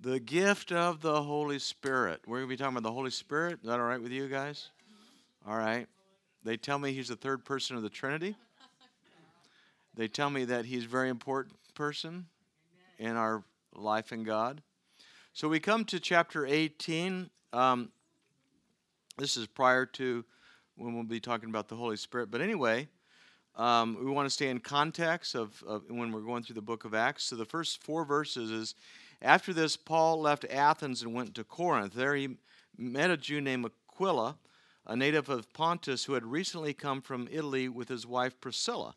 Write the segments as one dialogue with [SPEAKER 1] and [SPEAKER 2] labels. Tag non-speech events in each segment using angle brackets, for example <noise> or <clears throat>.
[SPEAKER 1] The gift of the Holy Spirit. We're going to be talking about the Holy Spirit. Is that all right with you guys? All right. They tell me he's the third person of the Trinity. They tell me that he's a very important person in our life in God. So we come to chapter 18. Um, this is prior to when we'll be talking about the Holy Spirit. But anyway, um, we want to stay in context of, of when we're going through the book of Acts. So the first four verses is after this, Paul left Athens and went to Corinth. There he met a Jew named Aquila, a native of Pontus, who had recently come from Italy with his wife Priscilla,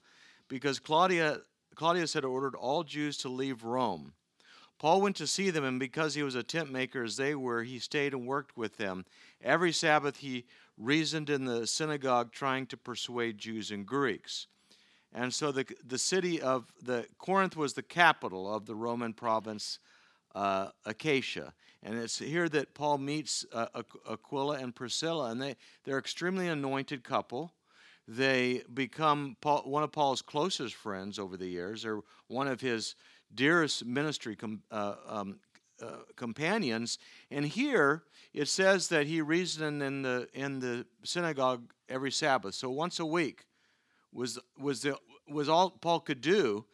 [SPEAKER 1] because Claudia, Claudius had ordered all Jews to leave Rome. Paul went to see them, and because he was a tent maker as they were, he stayed and worked with them. Every Sabbath he reasoned in the synagogue, trying to persuade Jews and Greeks. And so the, the city of the Corinth was the capital of the Roman province uh, Achaia. And it's here that Paul meets uh, Aquila and Priscilla, and they, they're extremely anointed couple. They become Paul, one of Paul's closest friends over the years. They're one of his dearest ministry com, uh, um, uh, companions. And here it says that he reasoned in the in the synagogue every Sabbath, so once a week was was the was all Paul could do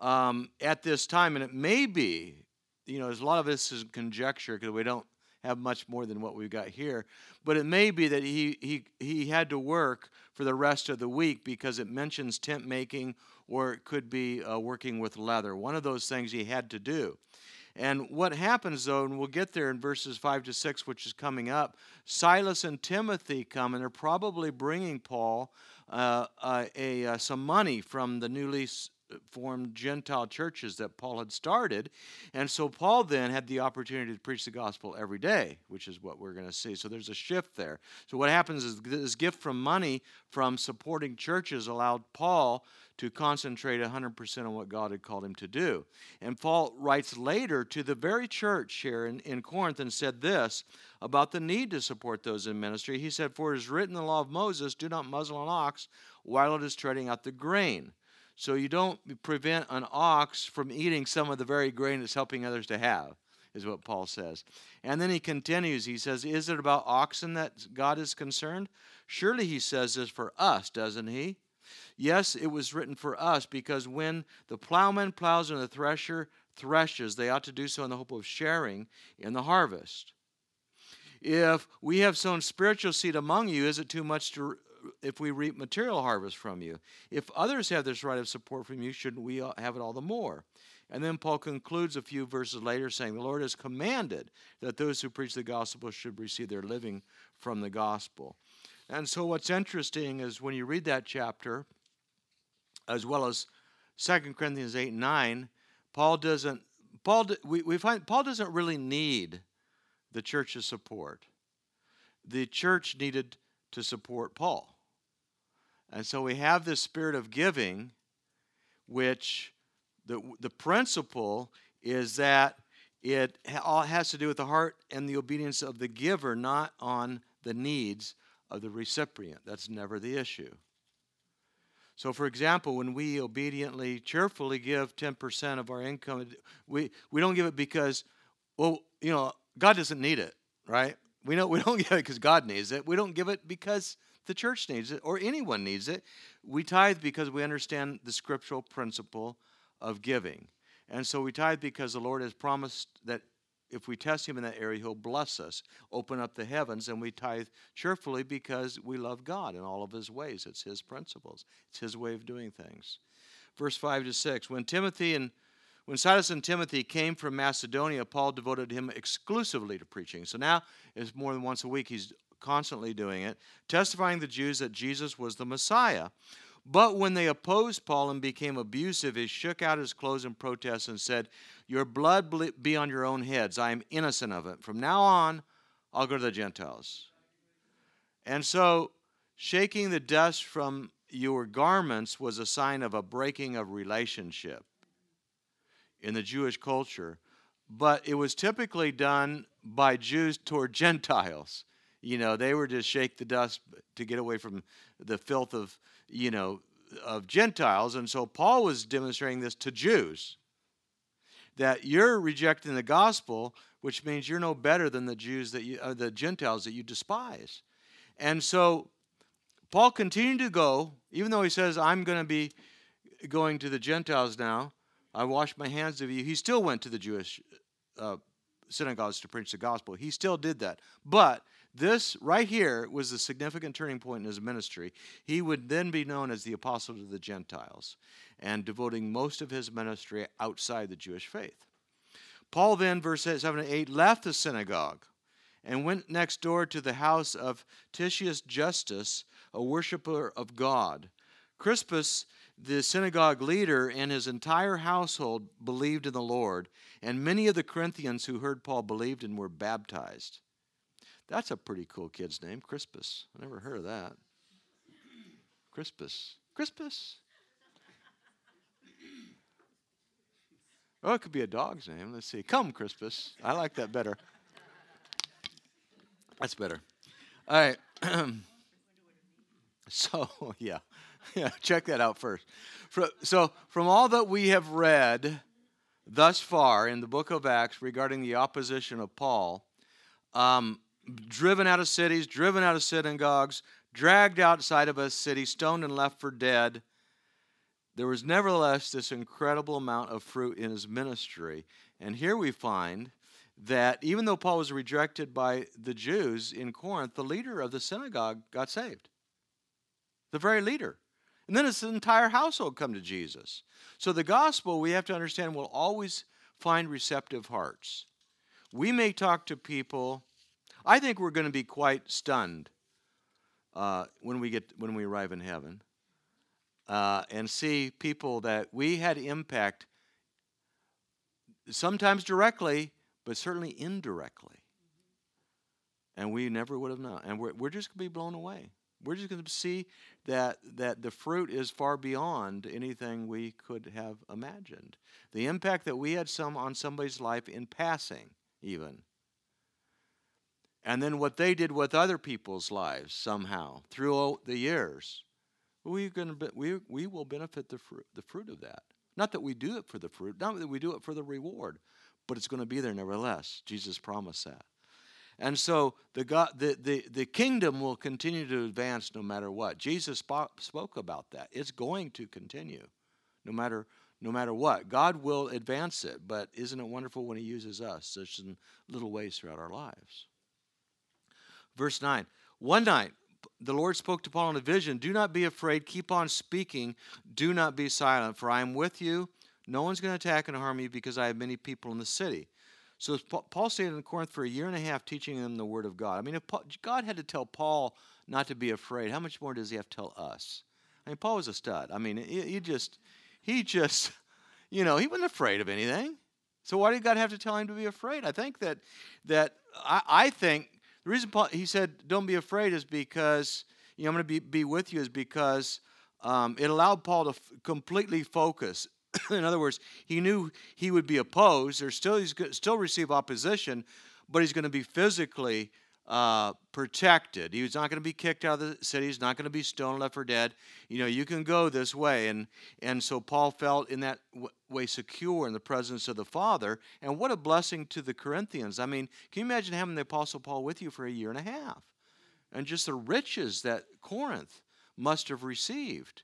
[SPEAKER 1] um, at this time. And it may be you know, there's a lot of this is conjecture because we don't have much more than what we've got here. But it may be that he, he, he had to work for the rest of the week because it mentions tent making or it could be uh, working with leather. One of those things he had to do. And what happens though, and we'll get there in verses 5 to 6, which is coming up, Silas and Timothy come and they're probably bringing Paul uh, uh, a, uh, some money from the newly formed Gentile churches that Paul had started. And so Paul then had the opportunity to preach the gospel every day, which is what we're going to see. So there's a shift there. So what happens is this gift from money from supporting churches allowed Paul to concentrate 100% on what God had called him to do. And Paul writes later to the very church here in, in Corinth and said this about the need to support those in ministry. He said, For it is written in the law of Moses, do not muzzle an ox while it is treading out the grain. So you don't prevent an ox from eating some of the very grain it's helping others to have, is what Paul says. And then he continues. He says, Is it about oxen that God is concerned? Surely he says this for us, doesn't he? Yes, it was written for us because when the plowman plows and the thresher threshes, they ought to do so in the hope of sharing in the harvest. If we have sown spiritual seed among you, is it too much to if we reap material harvest from you. If others have this right of support from you, shouldn't we have it all the more? And then Paul concludes a few verses later saying, The Lord has commanded that those who preach the gospel should receive their living from the gospel. And so, what's interesting is when you read that chapter, as well as 2 Corinthians 8 and 9, Paul doesn't, Paul, we, we find Paul doesn't really need the church's support. The church needed to support Paul. And so we have this spirit of giving, which the, the principle is that it all has to do with the heart and the obedience of the giver, not on the needs of the recipient. That's never the issue. So, for example, when we obediently, cheerfully give 10% of our income, we, we don't give it because, well, you know, God doesn't need it, right? We, know, we don't <laughs> give it because God needs it. We don't give it because the church needs it or anyone needs it. We tithe because we understand the scriptural principle of giving. And so we tithe because the Lord has promised that if we test Him in that area, He'll bless us, open up the heavens, and we tithe cheerfully because we love God in all of His ways. It's His principles, it's His way of doing things. Verse 5 to 6 When Timothy and when Silas and Timothy came from Macedonia, Paul devoted him exclusively to preaching. So now it's more than once a week he's constantly doing it, testifying the Jews that Jesus was the Messiah. But when they opposed Paul and became abusive, he shook out his clothes in protest and said, Your blood be on your own heads. I am innocent of it. From now on, I'll go to the Gentiles. And so, shaking the dust from your garments was a sign of a breaking of relationship in the Jewish culture. But it was typically done by Jews toward <laughs> Gentiles. You know, they were just shake the dust to get away from the filth of, you know, of Gentiles. And so Paul was demonstrating this to Jews. that you're rejecting the gospel, which means you're no better than the Jews that you, uh, the Gentiles that you despise. And so Paul continued to go, even though he says, I'm going to be going to the Gentiles now. I wash my hands of you. He still went to the Jewish uh, synagogues to preach the gospel. He still did that. But this right here was a significant turning point in his ministry. He would then be known as the apostle to the Gentiles and devoting most of his ministry outside the Jewish faith. Paul then, verse 7 and 8, left the synagogue and went next door to the house of Titius Justus, a worshiper of God. Crispus, the synagogue leader, and his entire household believed in the Lord, and many of the Corinthians who heard Paul believed and were baptized. That's a pretty cool kid's name, Crispus. I never heard of that. Crispus. Crispus. Oh, it could be a dog's name. Let's see. Come, Crispus. I like that better. That's better. All right. <clears throat> so, <laughs> yeah. <laughs> Yeah, check that out first. So, from all that we have read thus far in the book of Acts regarding the opposition of Paul, um, driven out of cities, driven out of synagogues, dragged outside of a city, stoned and left for dead, there was nevertheless this incredible amount of fruit in his ministry. And here we find that even though Paul was rejected by the Jews in Corinth, the leader of the synagogue got saved. The very leader. And then his entire household come to Jesus. So the gospel, we have to understand, will always find receptive hearts. We may talk to people. I think we're going to be quite stunned uh, when we get when we arrive in heaven uh, and see people that we had impact, sometimes directly, but certainly indirectly. And we never would have known. And we're, we're just going to be blown away. We're just going to see that, that the fruit is far beyond anything we could have imagined. The impact that we had some on somebody's life in passing, even. And then what they did with other people's lives somehow through the years we, going to we, we will benefit the fruit, the fruit of that. Not that we do it for the fruit, not that we do it for the reward, but it's going to be there nevertheless. Jesus promised that. And so the, God, the, the, the kingdom will continue to advance no matter what. Jesus spoke, about that. It's going to continue no matter, no matter what. God will advance it, but isn't it wonderful when He uses us such in little ways throughout our lives? Verse 9 One night, the Lord spoke to Paul in a vision Do not be afraid, keep on speaking, do not be silent, for I am with you. No one's going to attack and harm you because I have many people in the city. So Paul stayed in Corinth for a year and a half teaching them the word of God. I mean, if Paul, God had to tell Paul not to be afraid, how much more does he have to tell us? I mean, Paul was a stud. I mean, he, just, he just, <laughs> you know, he wasn't afraid of anything. So why did God have to tell him to be afraid? I think that, that I, I think the reason Paul, he said, don't be afraid is because, you know, I'm going to be, be with you is because um, it allowed Paul to f- completely focus. <clears throat> In other words, he knew he would be opposed, or still he's still receive opposition, but he's going to be physically uh, protected. was not going to be kicked out of the city. He's not going to be stoned, left for dead. You know, you can go this way, and and so Paul felt in that w- way secure in the presence of the Father. And what a blessing to the Corinthians! I mean, can you imagine having the Apostle Paul with you for a year and a half, and just the riches that Corinth must have received.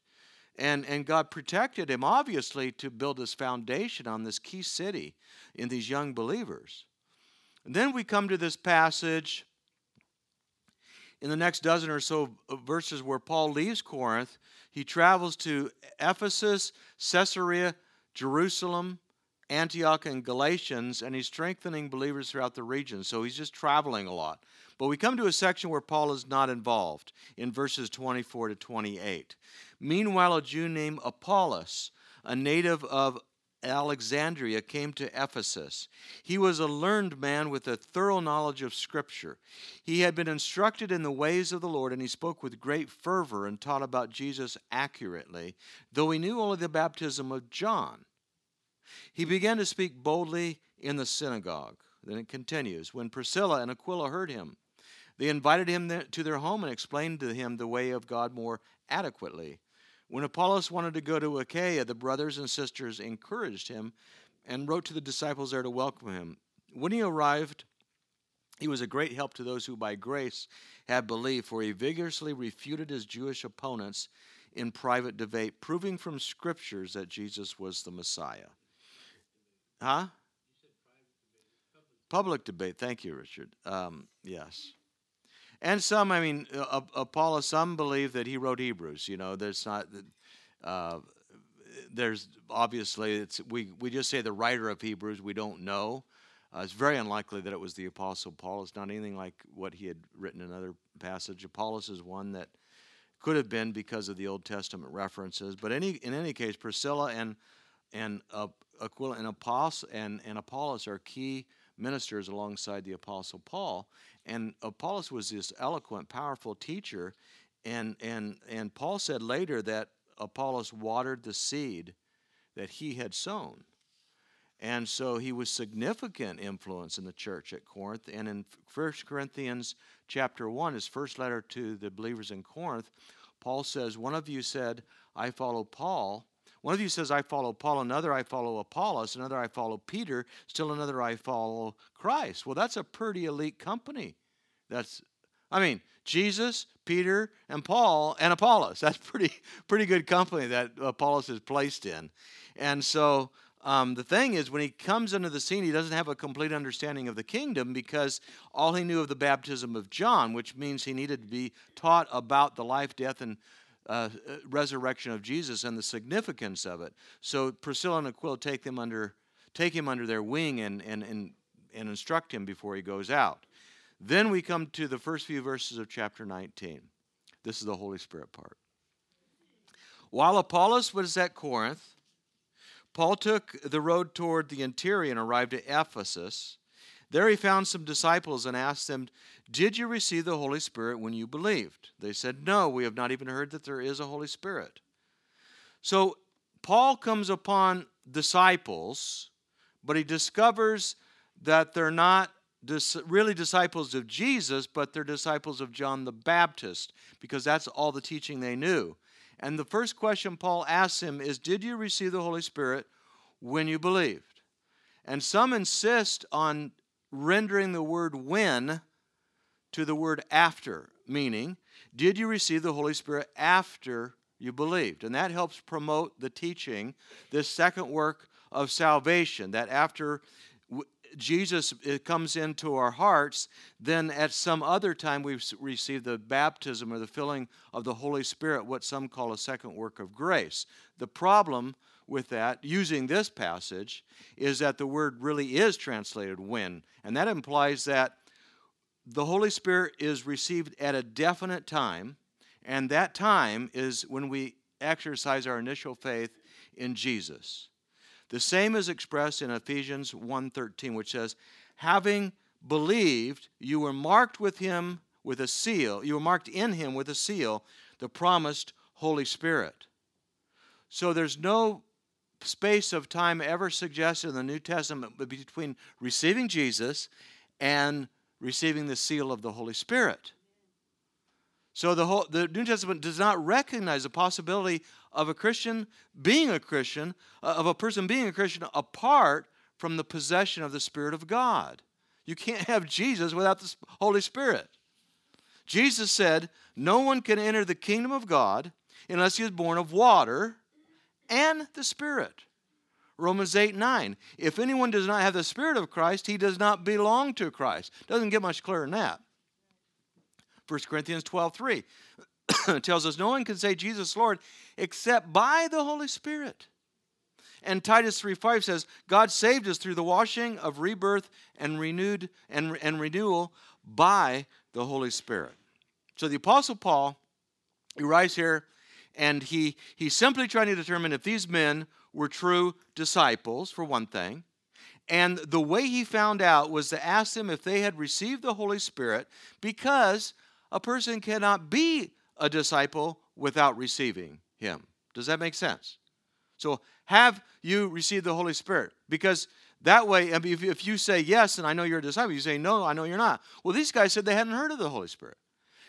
[SPEAKER 1] And, and God protected him, obviously, to build his foundation on this key city in these young believers. And then we come to this passage in the next dozen or so verses where Paul leaves Corinth, he travels to Ephesus, Caesarea, Jerusalem, Antioch, and Galatians, and he's strengthening believers throughout the region. So he's just traveling a lot. But we come to a section where Paul is not involved in verses 24 to 28. Meanwhile, a Jew named Apollos, a native of Alexandria came to Ephesus. He was a learned man with a thorough knowledge of Scripture. He had been instructed in the ways of the Lord, and he spoke with great fervor and taught about Jesus accurately, though he knew only the baptism of John. He began to speak boldly in the synagogue. Then it continues When Priscilla and Aquila heard him, they invited him to their home and explained to him the way of God more adequately. When Apollos wanted to go to Achaia, the brothers and sisters encouraged him and wrote to the disciples there to welcome him. When he arrived, he was a great help to those who by grace had believed, for he vigorously refuted his Jewish opponents in private debate, proving from scriptures that Jesus was the Messiah. Huh? Public debate. Thank you, Richard. Um, yes. And some, I mean, uh, Apollos, some believe that he wrote Hebrews. You know, there's not, uh, there's obviously, it's, we, we just say the writer of Hebrews, we don't know. Uh, it's very unlikely that it was the Apostle Paul. It's not anything like what he had written in another passage. Apollos is one that could have been because of the Old Testament references. But any, in any case, Priscilla and and uh, Aquila and Apollos and, and Apollos are key ministers alongside the Apostle Paul. And Apollos was this eloquent, powerful teacher. And, and, and Paul said later that Apollos watered the seed that he had sown. And so he was significant influence in the church at Corinth. And in 1 Corinthians chapter 1, his first letter to the believers in Corinth, Paul says, One of you said, I follow Paul. One of you says, I follow Paul. Another, I follow Apollos. Another, I follow Peter. Still another, I follow Christ. Well, that's a pretty elite company. That's, I mean, Jesus, Peter, and Paul, and Apollos. That's pretty, <laughs> pretty good company that Apollos is placed in. And so um, the thing is, when he comes into the scene, he doesn't have a complete understanding of the kingdom because all he knew of the baptism of John, which means he needed to be taught about the life, death, and uh, uh, resurrection of Jesus and the significance of it. So Priscilla and Aquila take them under, take him under their wing and, and, and, and instruct him before he goes out. Then we come to the first few verses of chapter 19. This is the Holy Spirit part. While Apollos was at Corinth, Paul took the road toward the interior and arrived at Ephesus. There he found some disciples and asked them, Did you receive the Holy Spirit when you believed? They said, No, we have not even heard that there is a Holy Spirit. So Paul comes upon disciples, but he discovers that they're not really disciples of Jesus, but they're disciples of John the Baptist, because that's all the teaching they knew. And the first question Paul asks him is Did you receive the Holy Spirit when you believed? And some insist on rendering the word when to the word after, meaning, Did you receive the Holy Spirit after you believed? And that helps promote the teaching, this second work of salvation, that after Jesus uh, comes into our hearts, then at some other time we've received the baptism or the filling of the Holy Spirit, what some call a second work of grace. The problem with that, using this passage, is that the word really is translated when, and that implies that the Holy Spirit is received at a definite time, and that time is when we exercise our initial faith in Jesus. The same is expressed in Ephesians 1:13 which says, "Having believed, you were marked with him with a seal. You were marked in him with a seal, the promised Holy Spirit." So there's no space of time ever suggested in the New Testament between receiving Jesus and receiving the seal of the Holy Spirit. So the, whole, the New Testament does not recognize the possibility of a Christian being a Christian, uh, of a person being a Christian apart from the possession of the Spirit of God. You can't have Jesus without the Holy Spirit. Jesus said, No one can enter the kingdom of God unless he is born of water and the Spirit. Romans 8 9. If anyone does not have the Spirit of Christ, he does not belong to Christ. Doesn't get much clearer than that. 1 Corinthians 12 3 <coughs> tells us no one can say Jesus Lord except by the Holy Spirit. And Titus 3 5 says, God saved us through the washing of rebirth and renewed and, and renewal by the Holy Spirit. So the Apostle Paul, he writes here, and he he's simply trying to determine if these men were true disciples, for one thing. And the way he found out was to ask them if they had received the Holy Spirit, because a person cannot be a disciple without receiving him. Does that make sense? So, have you received the Holy Spirit? Because that way, if you say yes, and I know you're a disciple, you say no, I know you're not. Well, these guys said they hadn't heard of the Holy Spirit.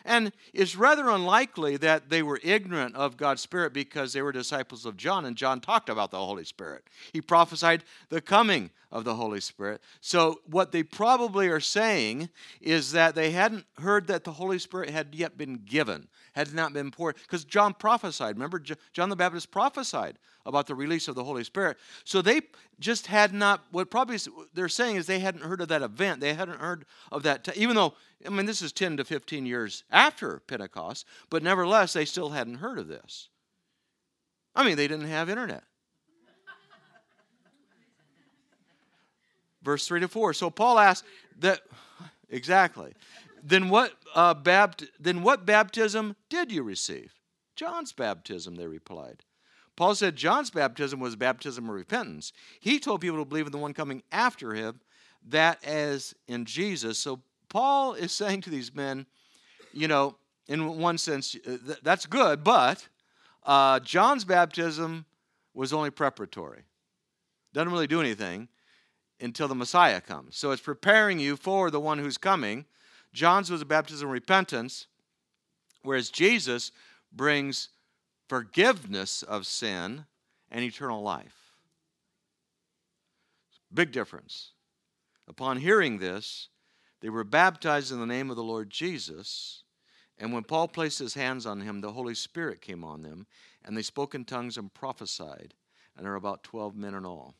[SPEAKER 1] And it's rather unlikely that they were ignorant of God's Spirit because they were disciples of John, and John talked about the Holy Spirit. He prophesied the coming of the Holy Spirit. So, what they probably are saying is that they hadn't heard that the Holy Spirit had yet been given, had not been poured, because John prophesied. Remember, John the Baptist prophesied about the release of the Holy Spirit. So they just had not, what probably they're saying is they hadn't heard of that event. They hadn't heard of that, even though, I mean, this is 10 to 15 years after Pentecost, but nevertheless, they still hadn't heard of this. I mean, they didn't have internet. Verse 3 to 4. So Paul asks that, exactly. Then what, uh, bapt- then what baptism did you receive? John's baptism, they replied. Paul said John's baptism was baptism of repentance. He told people to believe in the one coming after him, that as in Jesus. So Paul is saying to these men, you know, in one sense, uh, that's good, but uh, John's baptism was only preparatory. Doesn't really do anything until the Messiah comes. So it's preparing you for the one who's coming. John's was a baptism of repentance, whereas Jesus brings forgiveness of sin and eternal life. Big difference. Upon hearing this, they were baptized in the name of the Lord Jesus. And when Paul placed his hands on him, the Holy Spirit came on them, and they spoke in tongues and prophesied. And there were about 12 men in all.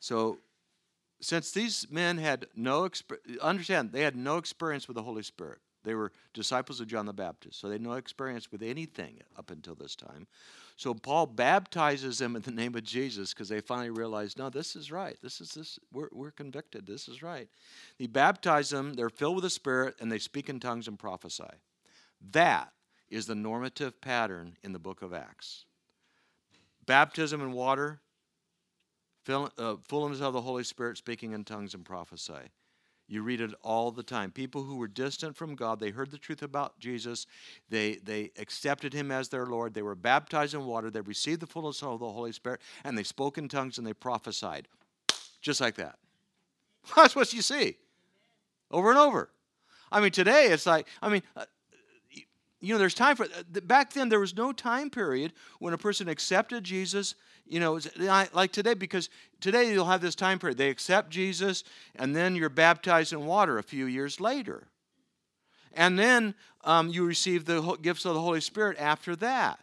[SPEAKER 1] So, since these men had no, understand, they had no experience with the Holy Spirit. They were disciples of John the Baptist, so they had no experience with anything up until this time. So Paul baptizes them in the name of Jesus because they finally realized, no, this is right. This is this. We're, we're convicted. This is right. He baptizes them. They're filled with the Spirit, and they speak in tongues and prophesy. That is the normative pattern in the book of Acts. Baptism in water, fill, uh, fullness of the Holy Spirit, speaking in tongues and prophesy. You read it all the time. People who were distant from God, they heard the truth about Jesus. They, they accepted him as their Lord. They were baptized in water. They received the fullness of the Holy Spirit, and they spoke in tongues and they prophesied. Just like that. <laughs> That's what you see over and over. I mean, today it's like, I mean, uh, you know, there's time for, uh, back then there was no time period when a person accepted Jesus you know, like today, because today you'll have this time period. They accept Jesus, and then you're baptized in water a few years later. And then um, you receive the gifts of the Holy Spirit after that.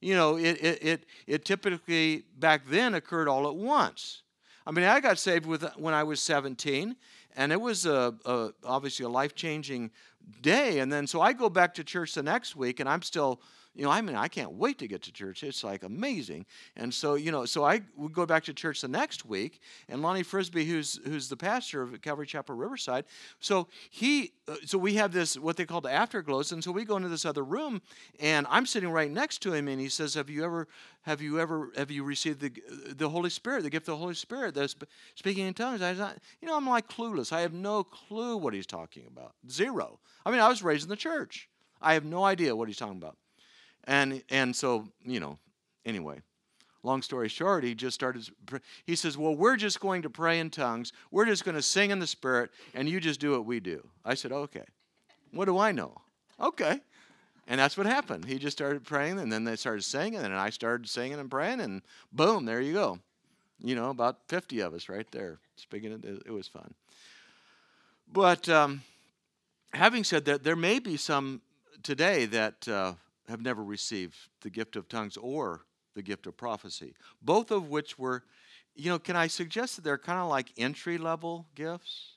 [SPEAKER 1] You know, it, it, it, it typically back then occurred all at once. I mean, I got saved with, when I was 17, and it was a, a obviously a life changing day. And then so I go back to church the next week, and I'm still you know, I mean, I can't wait to get to church. It's like amazing. And so, you know, so I would go back to church the next week, and Lonnie Frisbee, who's who's the pastor of Calvary Chapel Riverside, so he, uh, so we have this what they call the afterglows, and so we go into this other room, and I'm sitting right next to him, and he says, "Have you ever, have you ever, have you received the the Holy Spirit, the gift of the Holy Spirit, that's speaking in tongues?" I was not, you know, I'm like clueless. I have no clue what he's talking about. Zero. I mean, I was raised in the church. I have no idea what he's talking about. And, and so, you know, anyway, long story short, he just started, he says, Well, we're just going to pray in tongues. We're just going to sing in the Spirit, and you just do what we do. I said, Okay. What do I know? Okay. And that's what happened. He just started praying, and then they started singing, and I started singing and praying, and boom, there you go. You know, about 50 of us right there speaking. It, it was fun. But um, having said that, there may be some today that uh, have never received the gift of tongues or the gift of prophecy, both of which were, you know, can I suggest that they're kind of like entry level gifts?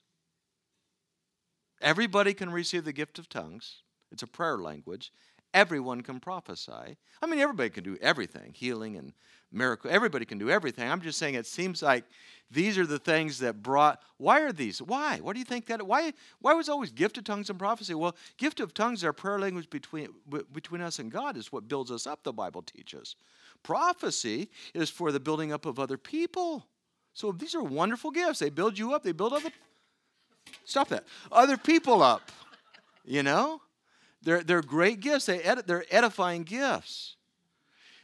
[SPEAKER 1] Everybody can receive the gift of tongues, it's a prayer language. Everyone can prophesy. I mean, everybody can do everything healing and miracle. Everybody can do everything. I'm just saying it seems like these are the things that brought. Why are these? Why? What do you think that? Why? Why was always gift of tongues and prophecy? Well, gift of tongues, our prayer language between between us and God, is what builds us up. The Bible teaches. Prophecy is for the building up of other people. So these are wonderful gifts. They build you up. They build other. Stop that. Other people up. You know, they're they're great gifts. They edit. They're edifying gifts.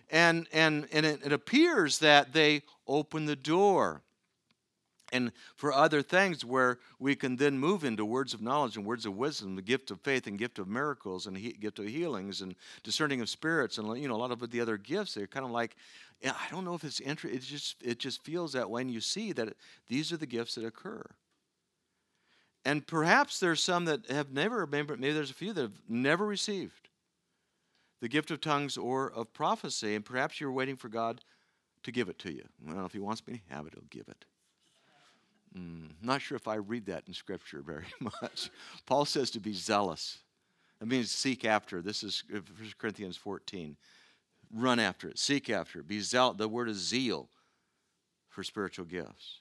[SPEAKER 1] And and and it, it appears that they open the door and for other things where we can then move into words of knowledge and words of wisdom, the gift of faith and gift of miracles and he, gift of healings and discerning of spirits and you know a lot of the other gifts. They're kind of like, I don't know if it's interesting it just it just feels that when you see that it, these are the gifts that occur. And perhaps there's some that have never, maybe there's a few that have never received the gift of tongues or of prophecy, and perhaps you're waiting for God to give it to you. Well, if He wants me to have it, He'll give it. Mm, not sure if I read that in Scripture very <laughs> much. Paul says to be zealous. That means seek after. This is 1 Corinthians 14. Run after it. Seek after it. Be zeal. The word is zeal for spiritual gifts.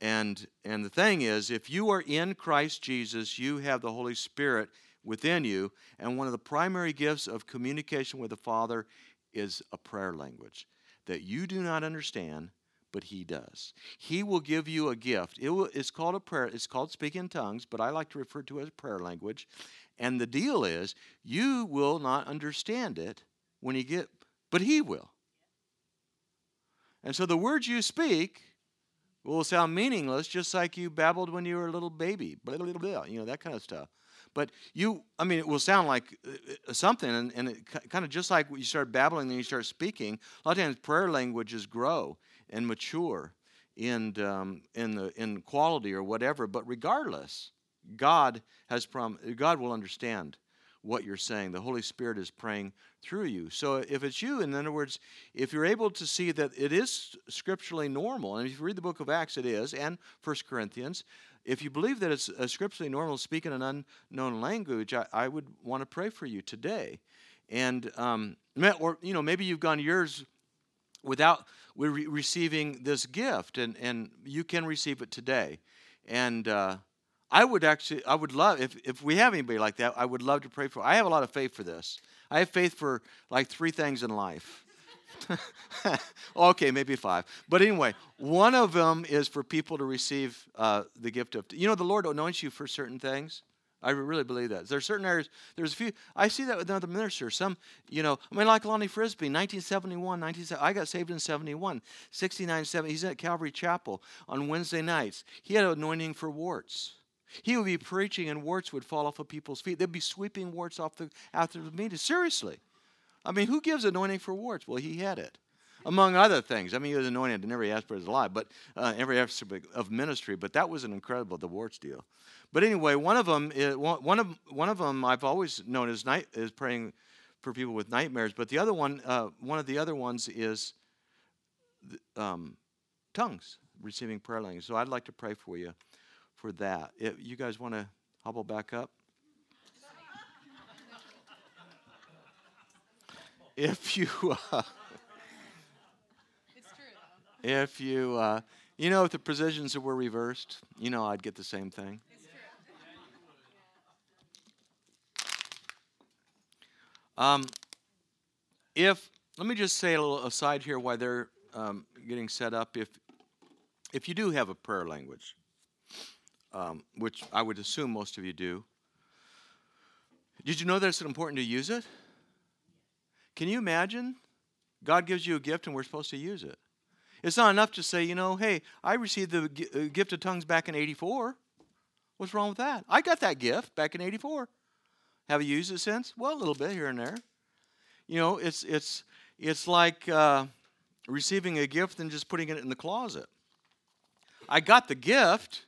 [SPEAKER 1] And and the thing is, if you are in Christ Jesus, you have the Holy Spirit within you, and one of the primary gifts of communication with the Father is a prayer language that you do not understand but he does. He will give you a gift. It will, it's called a prayer. It's called speaking in tongues, but I like to refer to it as prayer language. And the deal is, you will not understand it when you get, but he will. And so the words you speak will sound meaningless, just like you babbled when you were a little baby, blah, blah, blah, you know, that kind of stuff. But you, I mean, it will sound like uh, uh, something, and, and it kind of just like you start babbling and you start speaking. A lot of times, prayer languages grow and mature in, um, in, the, in quality or whatever. But regardless, God has prom- God will understand what you're saying. The Holy Spirit is praying through you. So if it's you, in other words, if you're able to see that it is scripturally normal, and if you read the book of Acts, it is, and First Corinthians, if you believe that it's scripturally normal to speak in an unknown language, I, I would want to pray for you today. And um, or you know maybe you've gone years without re- receiving this gift, and, and you can receive it today. And uh, I would actually, I would love, if, if we have anybody like that, I would love to pray for. I have a lot of faith for this. I have faith for like three things in life. <laughs> okay, maybe five. But anyway, one of them is for people to receive uh, the gift of, you know, the Lord anoints you for certain things. I really believe that. There are certain areas, there's a few, I see that with other ministers. Some, you know, I mean, like Lonnie Frisbee, 1971, 19, I got saved in 71, 69, 70, he's at Calvary Chapel on Wednesday nights. He had an anointing for warts. He would be preaching and warts would fall off of people's feet. They'd be sweeping warts off the, after the meeting. Seriously. I mean, who gives anointing for warts? Well, he had it among other things. I mean, he was anointed in every aspect of his life, but uh, every aspect of ministry. But that was an incredible the warts deal. But anyway, one of them, is, one of one of them, I've always known as night is praying for people with nightmares. But the other one, uh, one of the other ones is um, tongues, receiving prayer language. So I'd like to pray for you for that. If you guys want to hobble back up? if you, <laughs> uh, if you, uh, you know, if the positions were reversed, you know, I'd get the same thing. Um, if let me just say a little aside here why they're um, getting set up. If if you do have a prayer language, um, which I would assume most of you do, did you know that it's important to use it? Can you imagine? God gives you a gift and we're supposed to use it. It's not enough to say, you know, hey, I received the uh, gift of tongues back in 84. What's wrong with that? I got that gift back in 84. Have you used it since? Well, a little bit here and there. You know, it's it's it's like uh, receiving a gift and just putting it in the closet. I got the gift.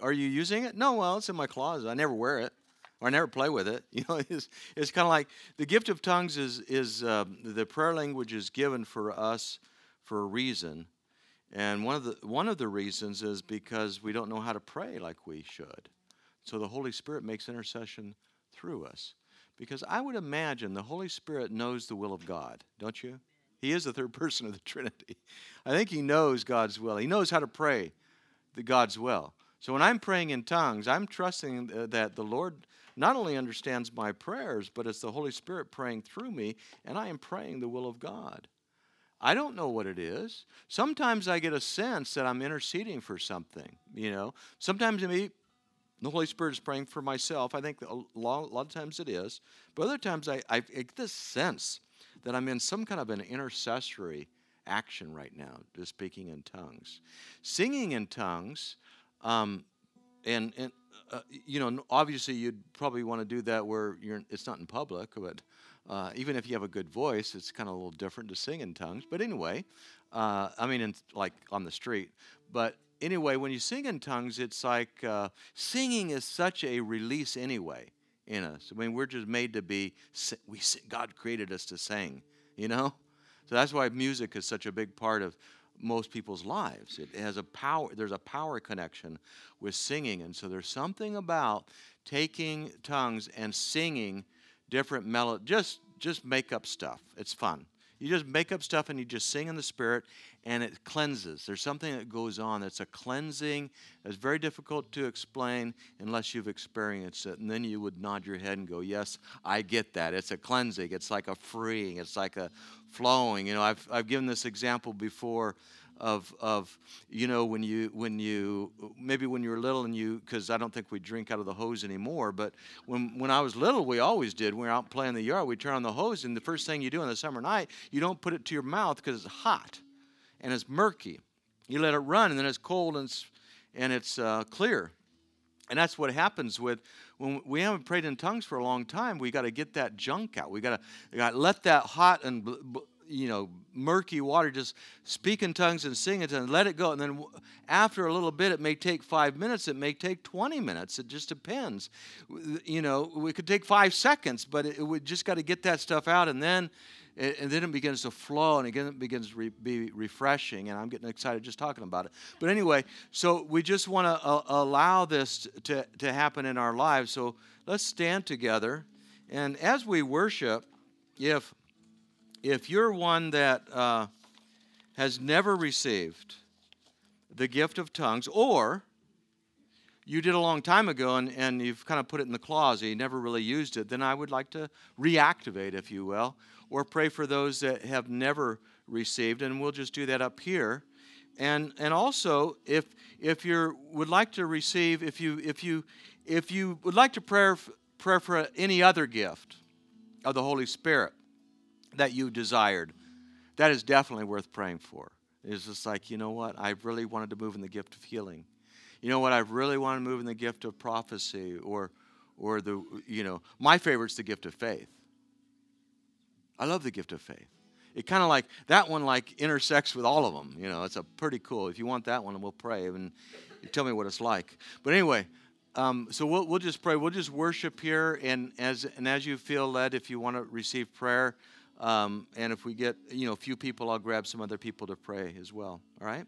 [SPEAKER 1] Are you using it? No, well, it's in my closet. I never wear it, or I never play with it. <laughs> You know, it's it's kind of like the gift of tongues is is uh, the prayer language is given for us for a reason, and one of the one of the reasons is because we don't know how to pray like we should. So the Holy Spirit makes intercession through us. Because I would imagine the Holy Spirit knows the will of God, don't you? He is the third <laughs> person of the Trinity. I think he knows God's will. He knows how to pray the God's will. So when I'm praying in tongues, I'm trusting that the Lord not only understands my prayers, but it's the Holy Spirit praying through me, and I am praying the will of God. I don't know what it is. Sometimes I get a sense that I'm interceding for something, you know. Sometimes it the Holy Spirit is praying for myself. I think a lot, a lot of times it is. But other times I, I get this sense that I'm in some kind of an intercessory action right now, just speaking in tongues. Singing in tongues, um, and, and uh, you know, obviously you'd probably want to do that where you're, it's not in public, but uh, even if you have a good voice, it's kind of a little different to sing in tongues. But anyway, uh, I mean, in, like on the street. But anyway, when you sing in tongues, it's like uh, singing is such a release anyway in us. I mean, we're just made to be. We God created us to sing, you know. So that's why music is such a big part of most people's lives. It has a power. There's a power connection with singing, and so there's something about taking tongues and singing different melodies. Just just make up stuff. It's fun. You just make up stuff and you just sing in the spirit and it cleanses. There's something that goes on that's a cleansing that's very difficult to explain unless you've experienced it. And then you would nod your head and go, Yes, I get that. It's a cleansing. It's like a freeing. It's like a flowing. You know, I've, I've given this example before of of you know when you when you maybe when you were little and you because I don't think we drink out of the hose anymore but when when I was little we always did we were out playing in the yard we turn on the hose and the first thing you do on the summer night you don't put it to your mouth because it's hot and it's murky you let it run and then it's cold and it's and it's uh, clear and that's what happens with when we haven't prayed in tongues for a long time. We got to get that junk out. We got to let that hot and you know, murky water, just speak in tongues and sing in tongues, let it go. And then after a little bit, it may take five minutes, it may take 20 minutes. It just depends. You know, we could take five seconds, but it, we just got to get that stuff out. And then and then it begins to flow and again it begins to re- be refreshing and i'm getting excited just talking about it but anyway so we just want to uh, allow this to, to happen in our lives so let's stand together and as we worship if if you're one that uh, has never received the gift of tongues, or you did a long time ago and, and you've kind of put it in the closet, you never really used it, then I would like to reactivate, if you will, or pray for those that have never received, and we'll just do that up here. And, and also, if, if you would like to receive, if you, if you, if you would like to pray, pray for any other gift of the Holy Spirit, that you desired, that is definitely worth praying for. It's just like, you know what? I really wanted to move in the gift of healing. You know what? I really want to move in the gift of prophecy or, or the, you know, my favorite's the gift of faith. I love the gift of faith. It kind of like, that one like intersects with all of them. You know, it's a pretty cool. If you want that one, we'll pray and tell me what it's like. But anyway, um, so we'll, we'll just pray. We'll just worship here. And as, and as you feel led, if you want to receive prayer, um, and if we get, you know, a few people, I'll grab some other people to pray as well. All right?